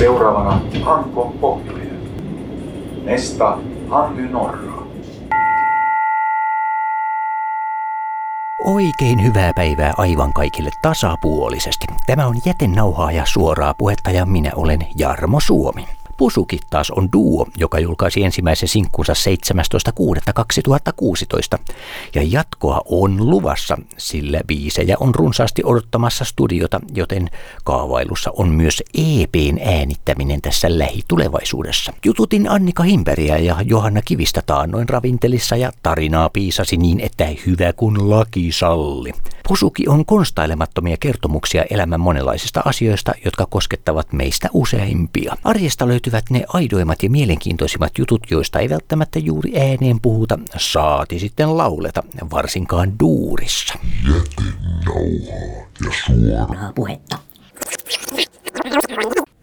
Seuraavana Hankon pohjoinen. Mesta Hanny Norra. Oikein hyvää päivää aivan kaikille tasapuolisesti. Tämä on jätenauhaa ja suoraa puhetta ja minä olen Jarmo Suomi. Pusukit taas on duo, joka julkaisi ensimmäisen sinkkunsa 17.6.2016. Ja jatkoa on luvassa, sillä biisejä on runsaasti odottamassa studiota, joten kaavailussa on myös EPn äänittäminen tässä lähitulevaisuudessa. Jututin Annika Himperiä ja Johanna Kivistä taannoin ravintelissa ja tarinaa piisasi niin, että hyvä kun laki salli. Pusuki on konstailemattomia kertomuksia elämän monenlaisista asioista, jotka koskettavat meistä useimpia. Arjesta löytyvät ne aidoimmat ja mielenkiintoisimmat jutut, joista ei välttämättä juuri ääneen puhuta, saati sitten lauleta, varsinkaan duurissa. Jätenauhaa ja suoraa puhetta.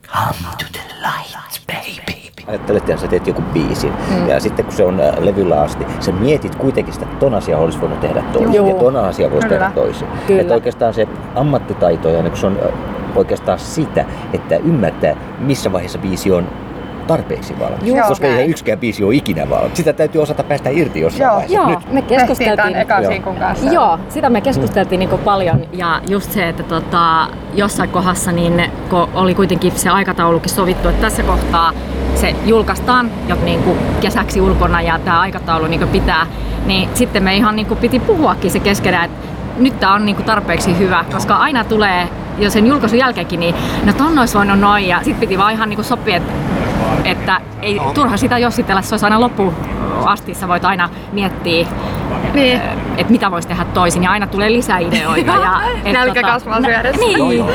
Come to the light, baby. Ajattelet, että sä teet joku biisin. Mm. Ja sitten kun se on äh, levyllä asti, sä mietit kuitenkin sitä, että ton asia olisi voinut tehdä toisin. Joo. Ja ton asia voisi Kyllä. tehdä toisin. Kyllä. Että oikeastaan se ammattitaito ja niin se on äh, oikeastaan sitä, että ymmärtää, missä vaiheessa biisi on tarpeeksi valmis. Just Koska näin. eihän yksikään biisi ole ikinä valmis. Sitä täytyy osata päästä irti jossain Joo. vaiheessa. Joo, Nyt. me keskusteltiin. Joo. kanssa. Joo, sitä me keskusteltiin niin paljon ja just se, että tota, jossain kohdassa niin kun oli kuitenkin se aikataulukin sovittu, että tässä kohtaa se julkaistaan jo niin kuin kesäksi ulkona ja tämä aikataulu niin kuin pitää, niin sitten me ihan niin kuin piti puhuakin se keskenään, että nyt tämä on niin kuin tarpeeksi hyvä, koska aina tulee jo sen julkaisun jälkeenkin, niin no ton olisi voinut noin ja sitten piti vaan ihan niin kuin sopia, että että ei turha sitä jossitella, se olisi aina loppuun asti, sä voit aina miettiä, Niin. että mitä voisi tehdä toisin ja aina tulee lisäideoita. Ja, et Nälkä kasvaa nä- syödessä. Niin. Joo, joo.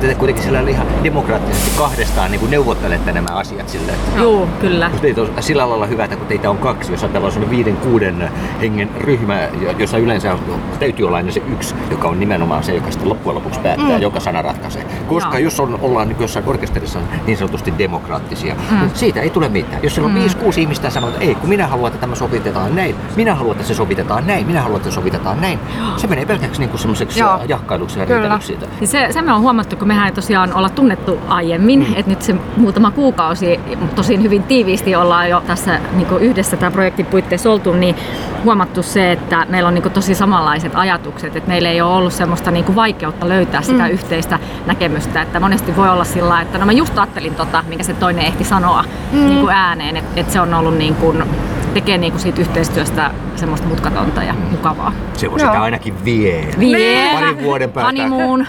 Te kuitenkin sillä ihan demokraattisesti kahdestaan niin kuin neuvottelette nämä asiat silleen, että Joo, kyllä. Teitä on sillä lailla hyvä, että kun teitä on kaksi, jos ajatellaan sellainen viiden, kuuden hengen ryhmä, jo- jossa yleensä on- täytyy olla aina se yksi, joka on nimenomaan se, joka sitten loppujen lopuksi päättää, mm. joka sana ratkaisee. Koska Joo. jos on, ollaan niin jossain orkesterissa niin sanotusti demokraattisia, mm. niin siitä ei tule mitään. Jos siellä on mm. viisi, kuusi ihmistä ja sanoo, että ei, kun minä haluan, että tämä sovitetaan näin, minä haluan, että se sovitetaan näin, minä haluan, että se sovitetaan näin. Se menee pelkäksi niin kuin semmoiseksi jahkailuksi ja siitä. Niin se, se me on huomattu, kun mehän ei tosiaan olla tunnettu aiemmin, mm. että nyt se muutama kuukausi, tosin hyvin tiiviisti ollaan jo tässä niin yhdessä tämän projektin puitteissa oltu, niin huomattu se, että meillä on niin tosi samanlaiset ajatukset, että meillä ei ole ollut semmoista niin vaikeutta löytää sitä mm. yhteistä näkemystä, että monesti voi olla sillä, että no mä just ajattelin tota, minkä se toinen ehti sanoa mm. niin ääneen, että, että se on ollut niin kuin, tekee niin kuin siitä yhteistyöstä semmoista mutkatonta ja mukavaa. Se on Joo. sitä ainakin vie. Vie. Parin vuoden päästä. Honeymoon.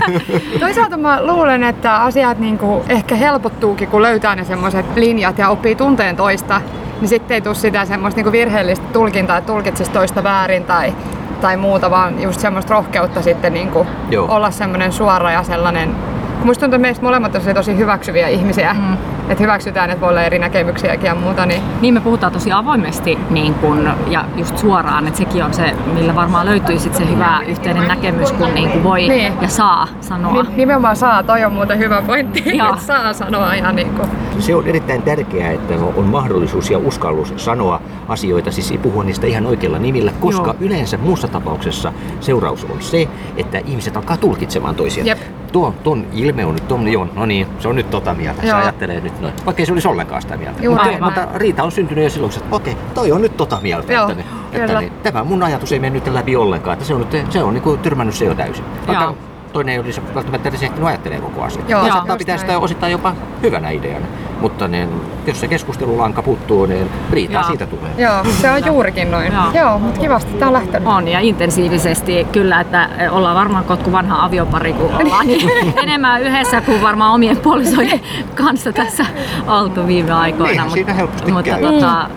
Toisaalta mä luulen, että asiat niinku ehkä helpottuukin, kun löytää ne semmoiset linjat ja oppii tunteen toista. Niin sitten ei tule sitä semmoista niinku virheellistä tulkintaa, että tulkitsisi toista väärin tai, tai muuta, vaan just semmoista rohkeutta sitten niinku Joo. olla semmoinen suora ja sellainen... Musta tuntuu, että meistä molemmat on tosi hyväksyviä ihmisiä. Mm. Että hyväksytään, että voi olla eri näkemyksiäkin ja muuta. Niin Niin me puhutaan tosi avoimesti niin kun, ja just suoraan, että sekin on se, millä varmaan löytyy sit se hyvä yhteinen näkemys, kun niin kun voi Niin. ja saa sanoa. Ni- nimenomaan saa, toi on muuten hyvä pointti, että saa sanoa ja niinku... Se on erittäin tärkeää, että on mahdollisuus ja uskallus sanoa asioita, siis puhua niistä ihan oikeilla nimillä, koska Joo. yleensä muussa tapauksessa seuraus on se, että ihmiset alkaa tulkitsemaan toisiaan. Jep. Tuo, ton ilme on nyt joo, no niin, se on nyt tota mieltä, se Joo. ajattelee nyt noin. Vaikka ei se olisi ollenkaan sitä mieltä. Juuri mutta, mutta Riita on syntynyt jo silloin, että okei, toi on nyt tota mieltä. Joo, että, niin, että niin, tämä mun ajatus ei mene nyt läpi ollenkaan, että se on, nyt, se on niin kuin tyrmännyt se jo täysin. Vaikka Joo. Toinen ei olisi välttämättä edes ehtinyt ajattelemaan koko asiaa. Joo, Joo. saattaa pitää sitä näin. osittain jopa hyvänä ideana. Mutta niin, jos se keskustelulanka puuttuu, niin riitaa siitä tulee. Joo, se on juurikin noin. Joo. Joo, mutta kivasti tää on lähtenyt. On ja intensiivisesti kyllä, että ollaan varmaan kotku vanha aviopari, kun ollaan niin enemmän yhdessä kuin varmaan omien puolisoiden kanssa tässä oltu viime aikoina. Helposti mutta, käy. tota,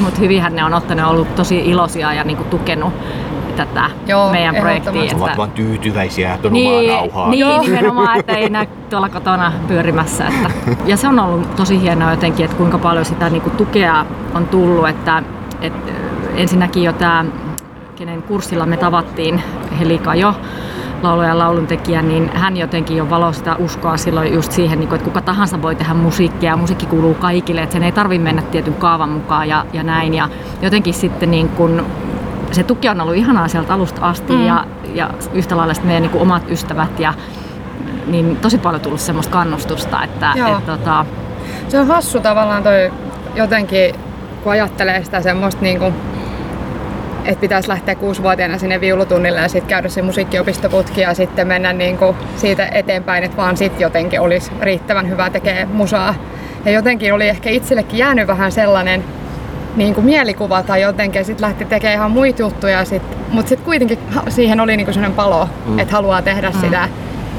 mutta hyvinhän ne on ottanut ollut tosi iloisia ja niin kuin tukenut tätä Joo, meidän projektia. Ovat vaan tyytyväisiä, että on niin, omaa nauhaa. Niin, nimenomaan, että ei näy tuolla kotona pyörimässä. Että. Ja se on ollut tosi hienoa jotenkin, että kuinka paljon sitä niin kuin tukea on tullut. Että, että ensinnäkin jo tämä, kenen kurssilla me tavattiin, Helika jo, laulaja ja lauluntekijä, niin hän jotenkin jo valo sitä uskoa silloin just siihen, niin kuin, että kuka tahansa voi tehdä musiikkia ja musiikki kuuluu kaikille, että sen ei tarvitse mennä tietyn kaavan mukaan ja, ja näin. Ja jotenkin sitten niin kuin, se tuki on ollut ihanaa sieltä alusta asti mm. ja, ja yhtä lailla meidän niin kuin omat ystävät ja niin tosi paljon tullut semmoista kannustusta, että Joo. et, tota, Se on hassu tavallaan toi jotenkin, kun ajattelee sitä semmoista niinku, että pitäisi lähteä kuusivuotiaana sinne viulutunnille ja sitten käydä se musiikkiopistoputki ja sitten mennä niinku siitä eteenpäin, että vaan sitten jotenkin olisi riittävän hyvä tekee musaa. Ja jotenkin oli ehkä itsellekin jäänyt vähän sellainen niin kuin mielikuva tai jotenkin, ja sitten lähti tekemään ihan muita juttuja, sit, mutta sitten kuitenkin siihen oli niin sellainen palo, mm. että haluaa tehdä mm. sitä.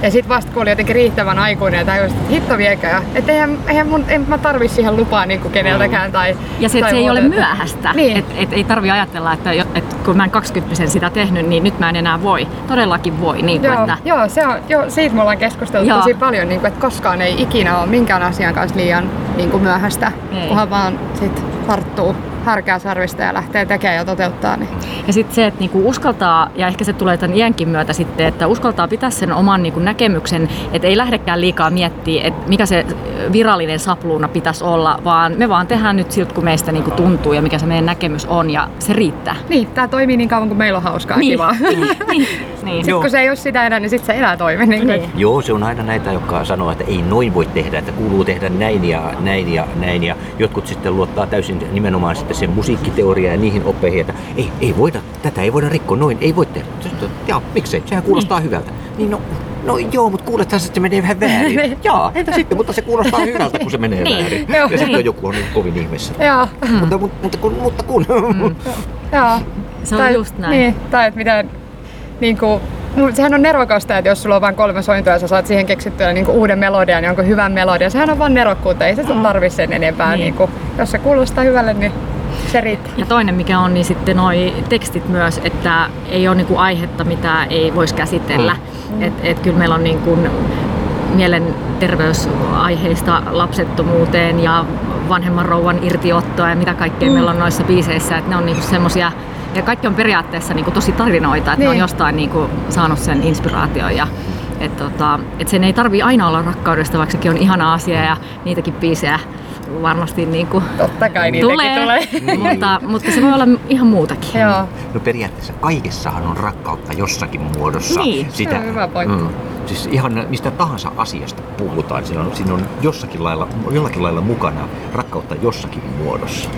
Ja sitten vasta kun oli jotenkin riittävän aikuinen ja tajusin, että hitto viekö, ja että eihän, eihän mun, en mä tarvi siihen lupaa niin kuin keneltäkään. Tai, Ja se, tai se ei ole myöhäistä. Niin. Et, et ei tarvi ajatella, että, jo- et kun mä en 20 sitä tehnyt, niin nyt mä en enää voi. Todellakin voi. Niin kuin, Joo, että, joo, se on, joo, siitä me ollaan keskusteltu Joo. tosi paljon, niin kuin, että koskaan ei ikinä ole minkään asian kanssa liian niin kuin myöhäistä, Ei. kunhan vaan sit tarttuu härkää sarvista ja lähtee tekemään ja toteuttaa. Niin. Ja sitten se, että niinku uskaltaa, ja ehkä se tulee tämän iänkin myötä sitten, että uskaltaa pitää sen oman niinku näkemyksen, että ei lähdekään liikaa miettiä, että mikä se virallinen sapluuna pitäisi olla, vaan me vaan tehdään nyt siltä, kun meistä niinku tuntuu ja mikä se meidän näkemys on, ja se riittää. Niin, tää toimii niin kauan kuin meillä on hauskaa Niin, kivaa. niin, niin, niin. Sitten kun se ei ole sitä enää, niin sitten se enää toimi. Niin Niin. Joo, se on aina näitä, jotka sanoo, että ei noin voi tehdä, että kuuluu tehdä näin ja näin ja näin. Ja jotkut sitten luottaa täysin nimenomaan sitten sen musiikkiteoriaan ja niihin oppeihin, että ei, ei voida, tätä ei voida rikkoa, noin ei voi tehdä. Sitten, Jaa, miksei, sehän kuulostaa hyvältä. Niin no, no joo, mutta kuulethan se, että se menee vähän väärin. Jaa, entä sitten, mutta se kuulostaa hyvältä, kun se menee Niin. väärin. Joo. Ja sitten joku on niin kovin ihmeessä. Joo, Mutta, mutta, mutta kun, mutta kun. joo. Se on just näin. Niin, tai että miten, niin kuin, mut sehän on nerokasta, että jos sulla on vain kolme sointua ja sä saat siihen keksittyä niin kuin uuden melodian, jonkun hyvän melodian, sehän on vaan nerokkuutta, ei se mm. tarvi sen enempää. Niin. Niin. Kuin, jos se kuulostaa hyvälle, niin se riittää. Ja toinen mikä on, niin sitten noi tekstit myös, että ei ole niinku aihetta, mitä ei voisi käsitellä. Mm. Et, et kyllä meillä on niinku mielenterveysaiheista lapsettomuuteen ja vanhemman rouvan irtiottoa ja mitä kaikkea mm. meillä on noissa biiseissä. Että ne on niinku semmosia, ja kaikki on periaatteessa niinku tosi tarinoita, että niin. ne on Niin. jostain niinku saanut sen inspiraation. Ja, et tota, et sen ei tarvi aina olla rakkaudesta, vaikka sekin on ihana asia ja niitäkin biisejä varmasti niinku Totta kai niitäkin tulee. mutta, mutta se voi olla ihan muutakin. Joo, No periaatteessa kaikessahan on rakkautta jossakin muodossa. Niin, se on hyvä pointti. Mm. Siis ihan mistä tahansa asiasta puhutaan, siinä on, siinä on jossakin lailla, jollakin lailla mukana rakkautta jossakin muodossa.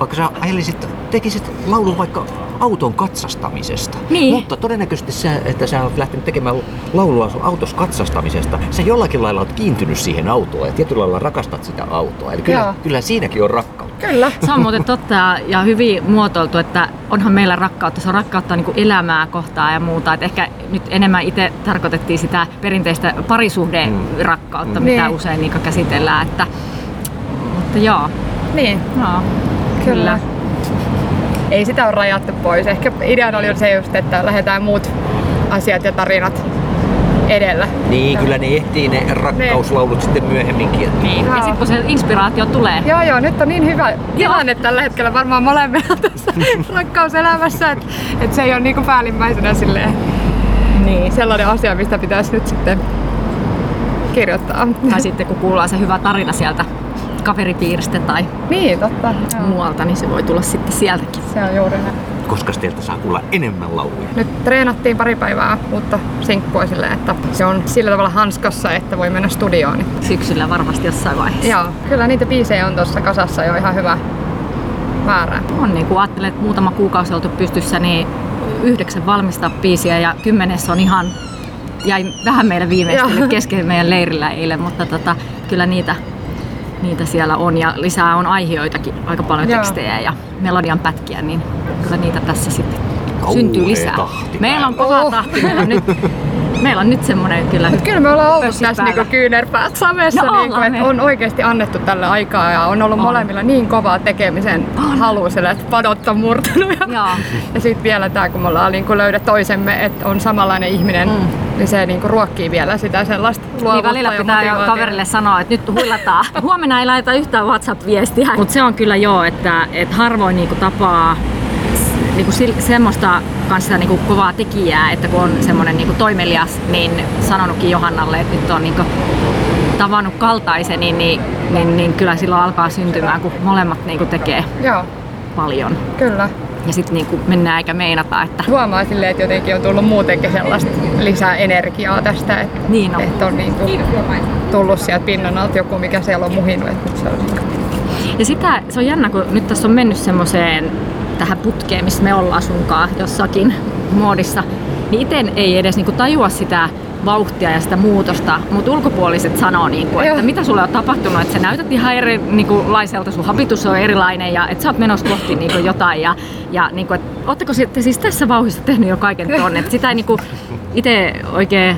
Vaikka sä ajelisit, tekisit laulun vaikka auton katsastamisesta. Niin. Mutta todennäköisesti sä, että sä oot lähtenyt tekemään laulua sun autos katsastamisesta, sä jollakin lailla oot kiintynyt siihen autoon ja tietyllä lailla rakastat sitä autoa. Eli kyllä, Joo. kyllä siinäkin on rakkautta. kyllä. Se on muuten totta ja hyvin muotoiltu, että onhan meillä rakkautta. Se on rakkautta niin kuin elämää kohtaan ja muuta. Et ehkä nyt enemmän itse tarkoitettiin sitä perinteistä parisuhde rakkautta, mitä Niin. usein niin käsitellään. Että, mutta joo, Niin, joo. Kyllä. Ei sitä ole rajattu pois. Ehkä ideana oli se just, että lähdetään muut asiat ja tarinat edellä. Niin, kyllä ne ehtii ne rakkauslaulut sitten myöhemminkin. Niin. Ja Joo. sitten kun se inspiraatio tulee, Joo, joo, nyt on niin hyvä tilanne tällä hetkellä varmaan molemmilla tässä rakkauselämässä, että et se ei ole niinku päällimmäisenä silleen niin. sellainen asia, mistä pitäisi nyt sitten kirjoittaa. tai sitten kun kuullaan se hyvä tarina sieltä kaveripiiristä tai Niin, totta. Joo. muualta, niin se voi tulla sitten sieltäkin. Se on juuri näin. Koska teiltä saa kuulla enemmän lauluja. Nyt treenattiin pari päivää uutta sinkkua silleen, että se on sillä tavalla hanskassa, että voi mennä studioon. Syksyllä varmasti jossain vaiheessa. Joo, kyllä niitä biisejä on tuossa kasassa jo ihan hyvä määrä. On niin kuin ajattelet, että muutama kuukausi oltu pystyssä, niin yhdeksän valmista biisiä ja kymmenes on ihan, jäi vähän meillä Joo. nyt kesken meidän leirillä eilen, mutta tota, kyllä niitä, niitä siellä on ja lisää on aiheitakin aika paljon Joo. tekstejä ja melodian pätkiä, niin kyllä niitä tässä sitten syntyy lisää. tahti Meillä on kova Oh. tahti, meillä on nyt, meillä on nyt semmoinen kyllä Mut kyllä me ollaan oltu tässä päällä. niinku kyynärpäät samessa, No niinku, että me. on oikeasti annettu tälle aikaa ja on ollut On. molemmilla niin kovaa tekemisen halu sille, että padot on murtunut. Ja, Joo. ja sitten vielä tämä, kun me ollaan niinku löydä toisemme, että on samanlainen ihminen, Mm. niin se niinku ruokkii vielä sitä sellaista luovuutta Niin välillä ja pitää jo kaverille sanoa, että nyt huilataan. Huomenna ei laita yhtään WhatsApp-viestiä. Mutta se on kyllä joo, että, että harvoin niinku tapaa niinku sil- semmoista kanssa niinku kovaa tekijää, että kun on semmoinen niinku toimelias, niin sanonutkin Johannalle, että nyt on niinku tavannut kaltaiseni, niin, niin, niin kyllä silloin alkaa syntymään, kun molemmat niinku tekee Joo, paljon. kyllä. ja sitten niinku mennään eikä meinata, että Huomaa silleen, että jotenkin on tullut muutenkin sellaista lisää energiaa tästä, että, Niin on. että on niinku tullut sieltä pinnan alta joku, mikä siellä on muhinut. Että se on niinku Ja sitä, se on jännä, kun nyt tässä on mennyt semmoiseen tähän putkeen, missä me ollaan sunkaan jossakin muodissa, niin itse ei edes niinku tajua sitä vauhtia ja sitä muutosta, mutta ulkopuoliset sanoo, niinku, että mitä sulle on tapahtunut, että sä näytät ihan erilaiselta, sun hapitus on erilainen ja että sä oot menossa kohti niinku jotain. Ja, ja niinku, että ootteko sitten siis tässä vauhissa tehnyt jo kaiken tonne, että sitä ei niinku itse oikein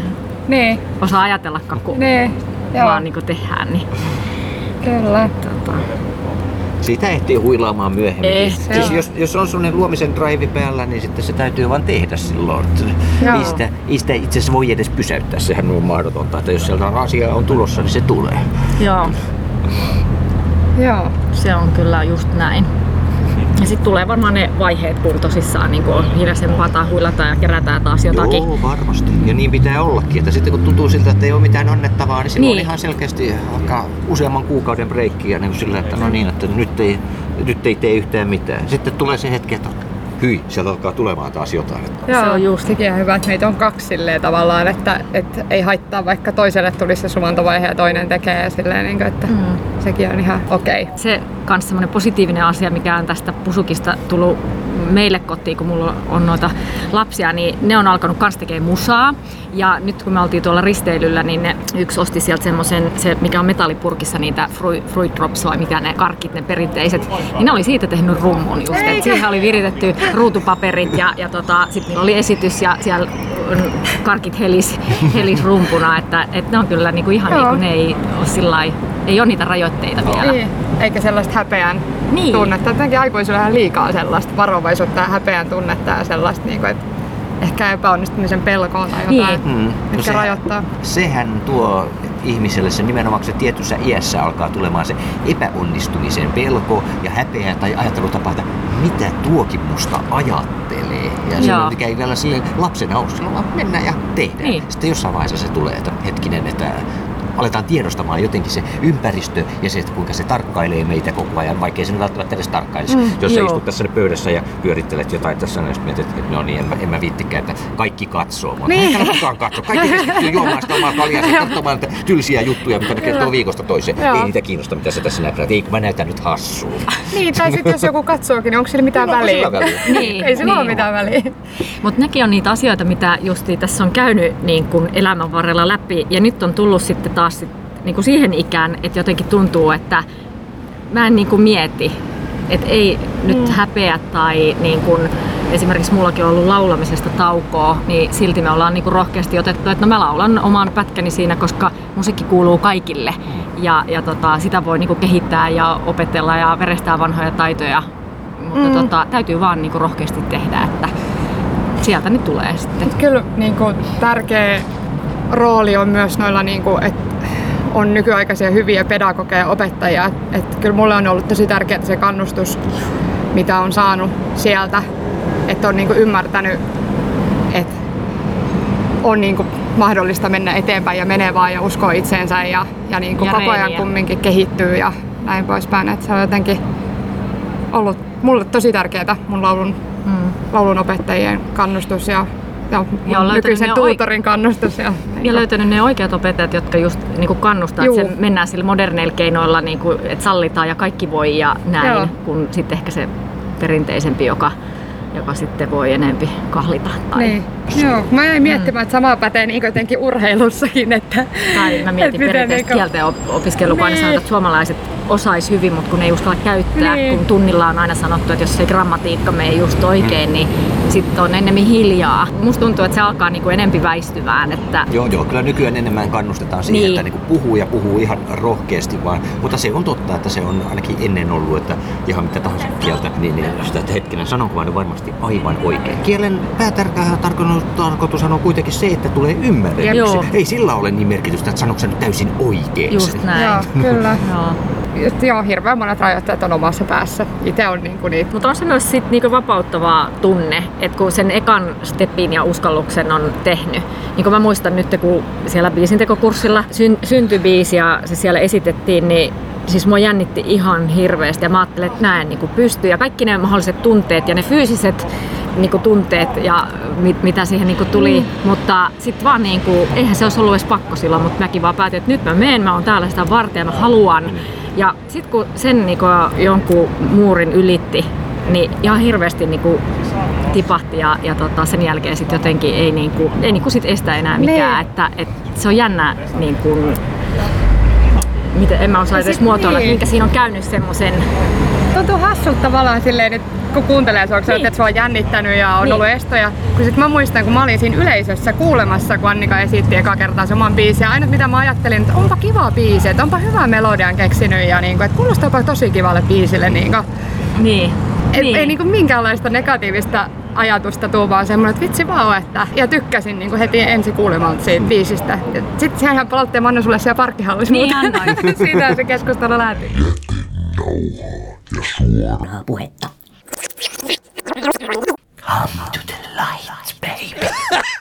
Niin, osaa ajatellakaan, kun niin. Vaan niinku tehdään. Niin, kyllä. tota, Siitä ehtii huilaamaan myöhemmin. Ei, siis jos, jos on sellainen luomisen drive päällä, niin sitten se täytyy vaan tehdä silloin. Joo. Ei sitä, ei sitä itse asiassa voi edes pysäyttää, sehän on mahdotonta. Että jos sieltä asia on tulossa, niin se tulee. joo, Joo. se on kyllä just näin. Ja sitten tulee varmaan ne vaiheet, kun tosissaan niin on hiljaisempaa tai huilataan ja kerätään taas jotakin. Joo, varmasti. Ja niin pitää ollakin, että sitten kun tuntuu siltä, että ei ole mitään annettavaa, niin silloin Niin. on ihan selkeästi aika useamman kuukauden breikkiä niin sillä, että no niin, että nyt ei, nyt ei tee yhtään mitään. Sitten tulee se hetki, että hyi, sieltä alkaa tulemaan taas jotain. Joo, Se on just- sekin on hyvä, että meitä on kaksi silleen tavallaan, että, että ei haittaa vaikka toiselle tulisi se suvantovaihe ja toinen tekee ja silleen, niin kuin, että mm. sekin on ihan okei. Okay. Se kans semmoinen positiivinen asia, mikä on tästä pusukista tullut meille kotiin, kun mulla on noita lapsia, niin ne on alkanut kans tekemään musaa. Ja nyt kun me oltiin tuolla risteilyllä, niin ne yksi osti sieltä semmoisen, se mikä on metallipurkissa niitä fruit, fruit drops vai mitä ne karkit, ne perinteiset, niin ne oli siitä tehnyt rummun just. Et siihen oli viritetty ruutupaperit ja, ja tota, sitten oli esitys ja siellä on karkit helis, helis rumpuna, että, että ne on kyllä niinku ihan Joo. niin kuin ne ei ole sillä ei ole niitä rajoitteita vielä. Niin, eikä sellaista häpeän Niin. tunnetta. Jotenkin aikuisilla on liikaa sellaista varovaisuutta ja häpeän tunnetta ja sellaista, niin kuin, että ehkä epäonnistumisen pelkoa tai jotain, Niin. Mm. No mitkä sehän- rajoittaa. Sehän tuo ihmiselle se nimenomaan, kun se tietyssä iässä alkaa tulemaan se epäonnistumisen pelko ja häpeä tai ajattelutapa, että mitä tuokin musta ajattelee. Ja Joo. silloin käy vielä sille lapsena on, silloin vaan mennään ja tehdään. Niin. Sitten jossain vaiheessa se tulee, että hetkinen, että aletaan tiedostamaan jotenkin se ympäristö ja se, että kuinka se tarkkailee meitä koko ajan, vaikkei se välttämättä edes tarkkailisi. Mm, jos sä joo. istut tässä pöydässä ja pyörittelet jotain tässä, niin mietit, että no niin, en mä, en mä viittikään, että kaikki katsoo. Mutta niin. eikä kukaan katso. Kaikki keskittyy juomaan sitä omaa kaljaa ja katsomaan tylsiä juttuja, mitä ne kertoo viikosta toiseen. Joo. Ei niitä kiinnosta, mitä sä tässä näytät. Ei, kun mä näytän nyt hassua. Niin, tai sitten jos joku katsookin, niin onko sillä mitään Onko väliä? sillä väliä? Niin, Ei sillä niin. ole mitään väliä. Mutta nekin on niitä asioita, mitä justi tässä on käynyt niin kun elämän varrella läpi. Ja nyt on tullut sitten taas sit, niin kun siihen ikään, että jotenkin tuntuu, että mä en niin kun mieti. Että ei nyt häpeä tai niin kun, esimerkiksi mullakin on ollut laulamisesta taukoa, niin silti me ollaan niin kun rohkeasti otettu, että no mä laulan oman pätkäni siinä, koska musiikki kuuluu kaikille. Ja, ja tota, sitä voi niin kun kehittää ja opetella ja verestää vanhoja taitoja. Mutta tota, täytyy vaan niin kun rohkeasti tehdä, että sieltä ne tulee sitten. Kyllä niin kuin, tärkeä rooli on myös noilla, niin kuin, että on nykyaikaisia hyviä pedagogeja ja opettajia. Et, et kyllä mulle on ollut tosi tärkeää se kannustus, mitä on saanut sieltä, että on niin kuin, ymmärtänyt, että on niin kuin, mahdollista mennä eteenpäin ja menee vaan ja uskoo itseensä ja, ja, niin kuin, Ja koko ajan kumminkin kehittyy ja näin poispäin. Et se on jotenkin ollut mulle tosi tärkeää mun laulun, Mm. laulun opettajien kannustus ja, ja, mun Ja on nykyisen tuutorin kannustus. Ja, Ja löytänyt ne oikeat opettajat, jotka just niinku kannustaa, että Juu. se mennään sillä moderneilla keinoilla, niinku, että sallitaan ja kaikki voi ja näin, Joo. kun sitten ehkä se perinteisempi, joka, joka sitten voi enempi kahlita. Tai, Niin. Joo, mä jäin miettimään, että sama pätee niin jotenkin urheilussakin. Että, tai mä mietin että perinteistä kieltä op- opiskelua, Niin. sanotaan, että suomalaiset osais hyvin, mutta kun ei uskalla käyttää, Niin. kun tunnilla on aina sanottu, että jos ei grammatiikka mene just oikein, niin sitten on enemmän hiljaa. Musta tuntuu, että se alkaa niinku enempi väistyvään, että Joo, joo, kyllä nykyään enemmän kannustetaan siihen, Niin. että niin puhuu ja puhuu ihan rohkeasti vaan. Mutta se on totta, että se on ainakin ennen ollut, että ihan mitä tahansa kieltä, niin, niin sitä, että hetkinen, sanonko nyt varmasti aivan oikein. Kielen päätärkää tarkoitus, tarkoitus on kuitenkin se, että tulee ymmärretyksi. Ei sillä ole niin merkitystä, että sanonko nyt täysin oikein. just näin. Joo, kyllä. Joo. Just, joo, hirveän monet rajoitteet on omassa päässä. Itse on niin kuin niitä. Mutta on se myös sit niinku vapauttava tunne, että kun sen ekan stepin ja uskalluksen on tehnyt. Niin kuin mä muistan nyt, kun siellä biisintekokurssilla syn, syntyi biisi ja se siellä esitettiin, niin siis mua jännitti ihan hirveästi ja mä ajattelin, että näen niin pystyy ja kaikki ne mahdolliset tunteet ja ne fyysiset niin kuin tunteet ja mit, mitä siihen niin kuin tuli, mm. mutta sitten vaan niin kuin, eihän se olisi ollut edes pakko silloin, mutta mäkin vaan päätin, että nyt mä menen, mä oon täällä sitä varten ja mä haluan. Ja sitten kun sen niin kuin jonkun muurin ylitti, niin ihan hirveästi niin kuin tipahti ja, ja tota, sen jälkeen sitten jotenkin ei, niin kuin, ei niin kuin sit estä enää mikään. Ne. Että, että se on jännä niin kuin, miten, en mä osaa edes muotoilla, niin. minkä siinä on käynyt semmoisen... Tuntuu hassulta tavallaan silleen, että kun kuuntelee sua, niin. että sua on jännittänyt ja on niin. ollut estoja. Kun sit mä muistan, kun mä olin siinä yleisössä kuulemassa, kun Annika esitti eka kertaa oman biisin. Ja ainut mitä mä ajattelin, että onpa kiva biisi, että onpa hyvä melodian keksinyt ja niin kuin, että kuulostaapa tosi kivalle biisille. Niin. Kuin. niin. Et niin. Ei niin kuin minkäänlaista negatiivista ajatusta tuu vaan semmoinen, että vitsi vaan, että... Ja tykkäsin niin kuin heti ensi kuulemalta siitä biisistä. Sitten sehän palautti Mannu sulle siellä parkkihallissa. Niin annoin. Siitä se keskustelu lähti. Jätin nauhaa ja suoraa puhetta. Come to the light, baby.